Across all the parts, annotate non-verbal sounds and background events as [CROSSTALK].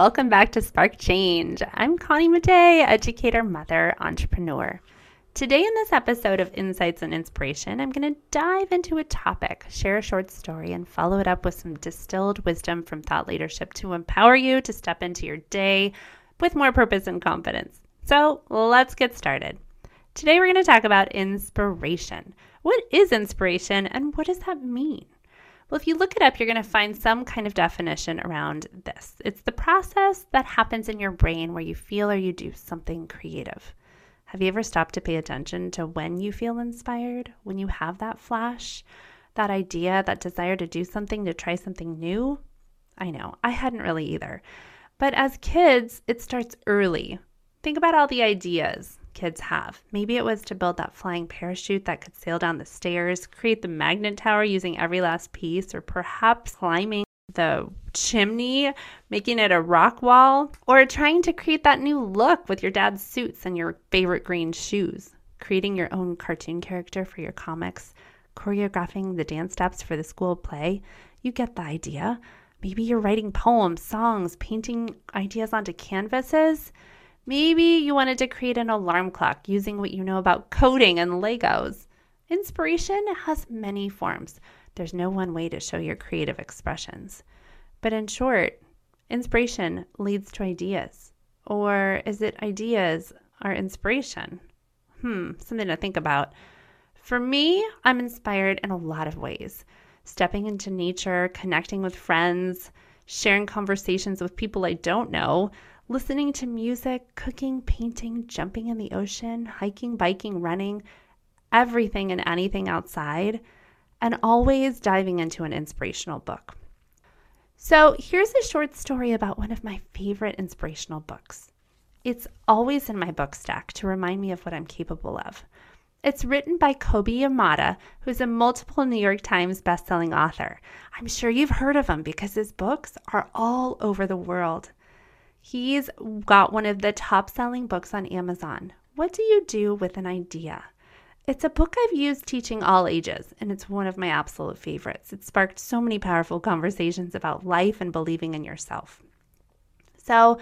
Welcome back to Spark Change. I'm Connie Maday, educator, mother, entrepreneur. Today, in this episode of Insights and Inspiration, I'm going to dive into a topic, share a short story, and follow it up with some distilled wisdom from thought leadership to empower you to step into your day with more purpose and confidence. So, let's get started. Today, we're going to talk about inspiration. What is inspiration, and what does that mean? Well, if you look it up, you're going to find some kind of definition around this. It's the process that happens in your brain where you feel or you do something creative. Have you ever stopped to pay attention to when you feel inspired? When you have that flash, that idea, that desire to do something, to try something new? I know, I hadn't really either. But as kids, it starts early. Think about all the ideas, kids have. Maybe it was to build that flying parachute that could sail down the stairs, create the magnet tower using every last piece, or perhaps climbing the chimney, making it a rock wall, or trying to create that new look with your dad's suits and your favorite green shoes, creating your own cartoon character for your comics, choreographing the dance steps for the school play. You get the idea. Maybe you're writing poems, songs, painting ideas onto canvases. Maybe you wanted to create an alarm clock using what you know about coding and Legos. Inspiration has many forms. There's no one way to show your creative expressions. But in short, inspiration leads to ideas. Or is it ideas are inspiration? Hmm, something to think about. For me, I'm inspired in a lot of ways. Stepping into nature, connecting with friends, sharing conversations with people I don't know, listening to music, cooking, painting, jumping in the ocean, hiking, biking, running, everything and anything outside, and always diving into an inspirational book. So, here's a short story about one of my favorite inspirational books. It's always in my book stack to remind me of what I'm capable of. It's written by Kobi Yamada, who's a multiple New York Times bestselling author. I'm sure you've heard of him because his books are all over the world. He's got one of the top selling books on Amazon. What do you do with an idea? It's a book I've used teaching all ages, and it's one of my absolute favorites. It sparked so many powerful conversations about life and believing in yourself. So,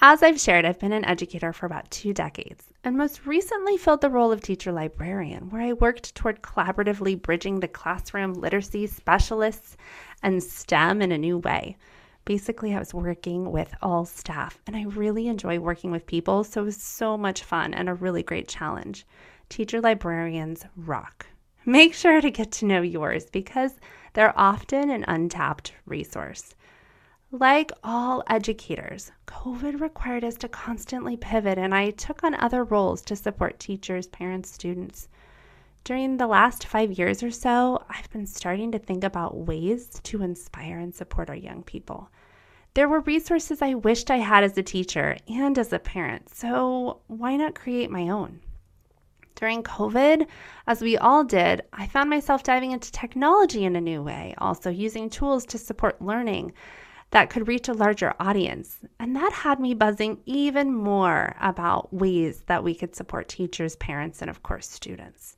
as I've shared, I've been an educator for about two decades, and most recently filled the role of teacher librarian, where I worked toward collaboratively bridging the classroom literacy specialists and STEM in a new way basically I was working with all staff and I really enjoy working with people. So it was so much fun and a really great challenge. Teacher librarians rock. Make sure to get to know yours because they're often an untapped resource. Like all educators, COVID required us to constantly pivot, and I took on other roles to support teachers, parents, students. During the last five years or so, I've been starting to think about ways to inspire and support our young people. There were resources I wished I had as a teacher and as a parent, so why not create my own? During COVID, as we all did, I found myself diving into technology in a new way, also using tools to support learning that could reach a larger audience. And that had me buzzing even more about ways that we could support teachers, parents, and of course, students.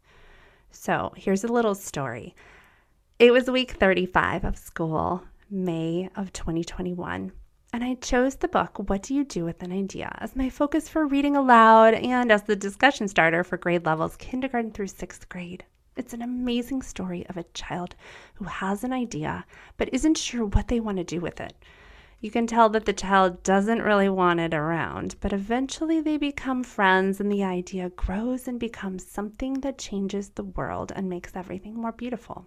So here's a little story. It was week 35 of school, May of 2021, and I chose the book What Do You Do with an Idea as my focus for reading aloud and as the discussion starter for grade levels kindergarten through sixth grade. It's an amazing story of a child who has an idea but isn't sure what they want to do with it. You can tell that the child doesn't really want it around, but eventually they become friends and the idea grows and becomes something that changes the world and makes everything more beautiful.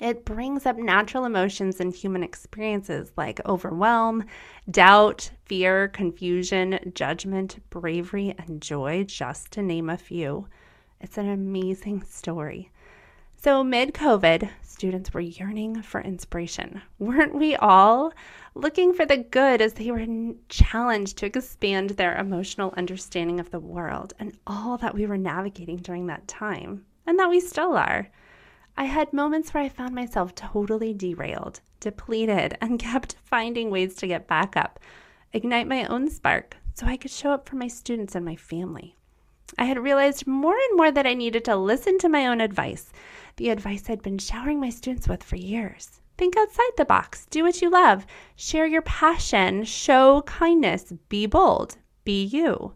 It brings up natural emotions and human experiences like overwhelm, doubt, fear, confusion, judgment, bravery, and joy, just to name a few. It's an amazing story. So, mid COVID, students were yearning for inspiration. Weren't we all? Looking for the good as they were challenged to expand their emotional understanding of the world and all that we were navigating during that time, and that we still are. I had moments where I found myself totally derailed, depleted, and [LAUGHS] kept finding ways to get back up, ignite my own spark so I could show up for my students and my family. I had realized more and more that I needed to listen to my own advice, the advice I'd been showering my students with for years. Think outside the box. Do what you love. Share your passion. Show kindness. Be bold. Be you.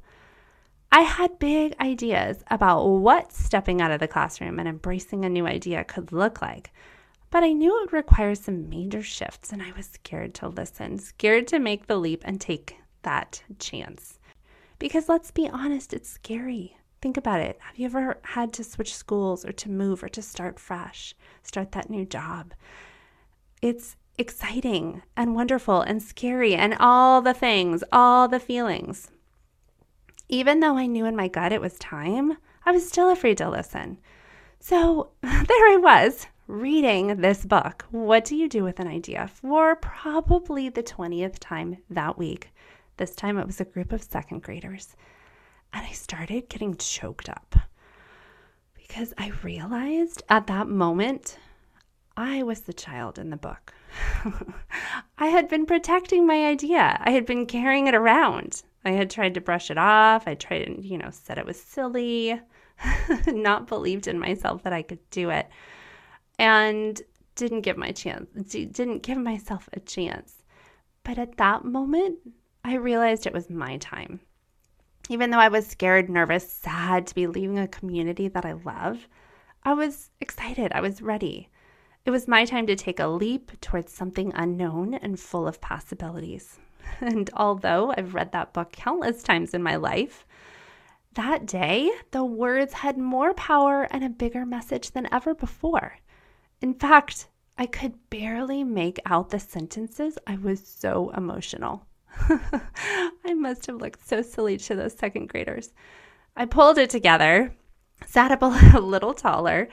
I had big ideas about what stepping out of the classroom and embracing a new idea could look like. But I knew it would require some major shifts, and I was scared to listen, scared to make the leap and take that chance. Because let's be honest, it's scary. Think about it. Have you ever had to switch schools or to move or to start fresh, start that new job? It's exciting and wonderful and scary and all the things, all the feelings. Even though I knew in my gut it was time, I was still afraid to listen. So [LAUGHS] there I was, reading this book, What Do You Do with an Idea, for probably the 20th time that week. This time it was a group of second graders. And I started getting choked up because I realized at that moment I was the child in the book. [LAUGHS] I had been protecting my idea, I had been carrying it around. I had tried to brush it off. I tried, and, you know, said it was silly, [LAUGHS] not believed in myself that I could do it and didn't give my chance didn't give myself a chance but at that moment i realized it was my time. Even though i was scared nervous sad to be leaving a community that i love i was excited. I was ready. It was my time to take a leap towards something unknown and full of possibilities. [LAUGHS] And although i've read that book countless times in my life that day the words had more power and a bigger message than ever before. In fact, I could barely make out the sentences. I was so emotional. [LAUGHS] I must have looked so silly to those second graders. I pulled it together, sat up a [LAUGHS] little taller,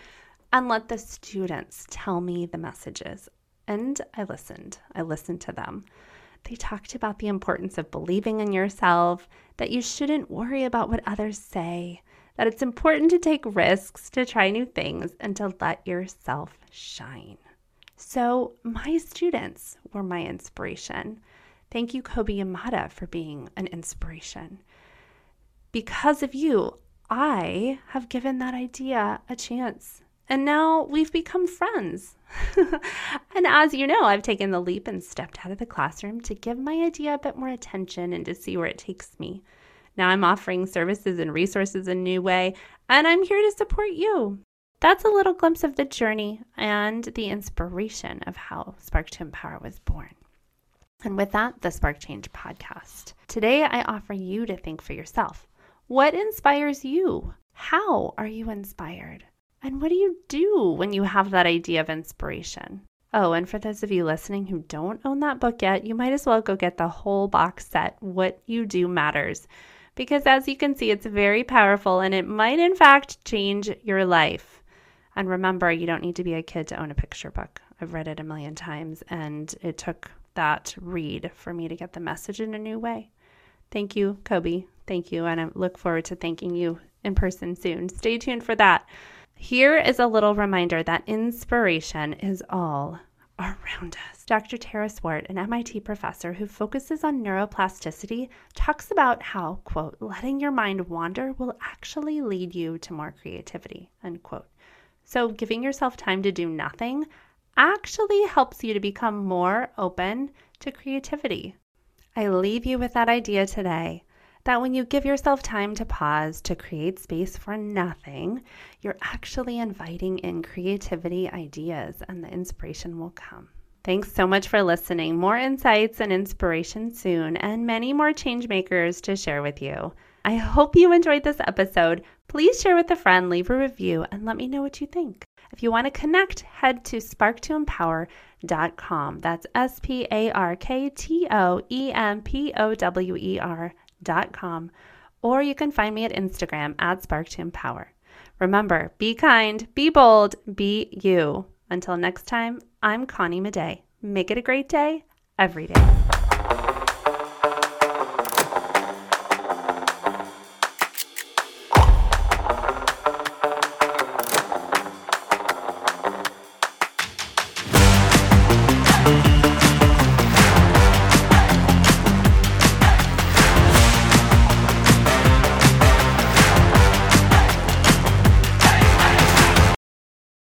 and let the students tell me the messages. And I listened. I listened to them. They talked about the importance of believing in yourself, that you shouldn't worry about what others say, that it's important to take risks, to try new things, and to let yourself shine. So, my students were my inspiration. Thank you, Kobi Yamada, for being an inspiration. Because of you, I have given that idea a chance. And now we've become friends. [LAUGHS] and as you know, I've taken the leap and stepped out of the classroom to give my idea a bit more attention and to see where it takes me. Now I'm offering services and resources in a new way, and I'm here to support you. That's a little glimpse of the journey and the inspiration of how Spark to Empower was born. And with that, the Spark Change podcast. Today, I offer you to think for yourself. What inspires you? How are you inspired? And what do you do when you have that idea of inspiration? Oh, and for those of you listening who don't own that book yet, you might as well go get the whole box set. What You Do Matters because as you can see, it's very powerful and it might, in fact, change your life. And remember, you don't need to be a kid to own a picture book. I've read it a million times, and it took that read for me to get the message in a new way. Thank you, Kobi. Thank you. And I look forward to thanking you in person soon. Stay tuned for that. Here is a little reminder that inspiration is all around us. Dr. Tara Swart, an MIT professor who focuses on neuroplasticity, talks about how, quote, letting your mind wander will actually lead you to more creativity, unquote. So giving yourself time to do nothing actually helps you to become more open to creativity. I leave you with that idea today that when you give yourself time to pause, to create space for nothing, you're actually inviting in creativity ideas and the inspiration will come. Thanks so much for listening. More insights and inspiration soon, and many more change makers to share with you. I hope you enjoyed this episode. Please share with a friend, leave a review, and let me know what you think. If you want to connect, head to sparktoempower.com. That's S P A R K T O E M P O W E R com, or you can find me at Instagram at Spark to Empower. Remember, be kind, be bold, be you. Until next time, I'm Connie Maday. Make it a great day every day.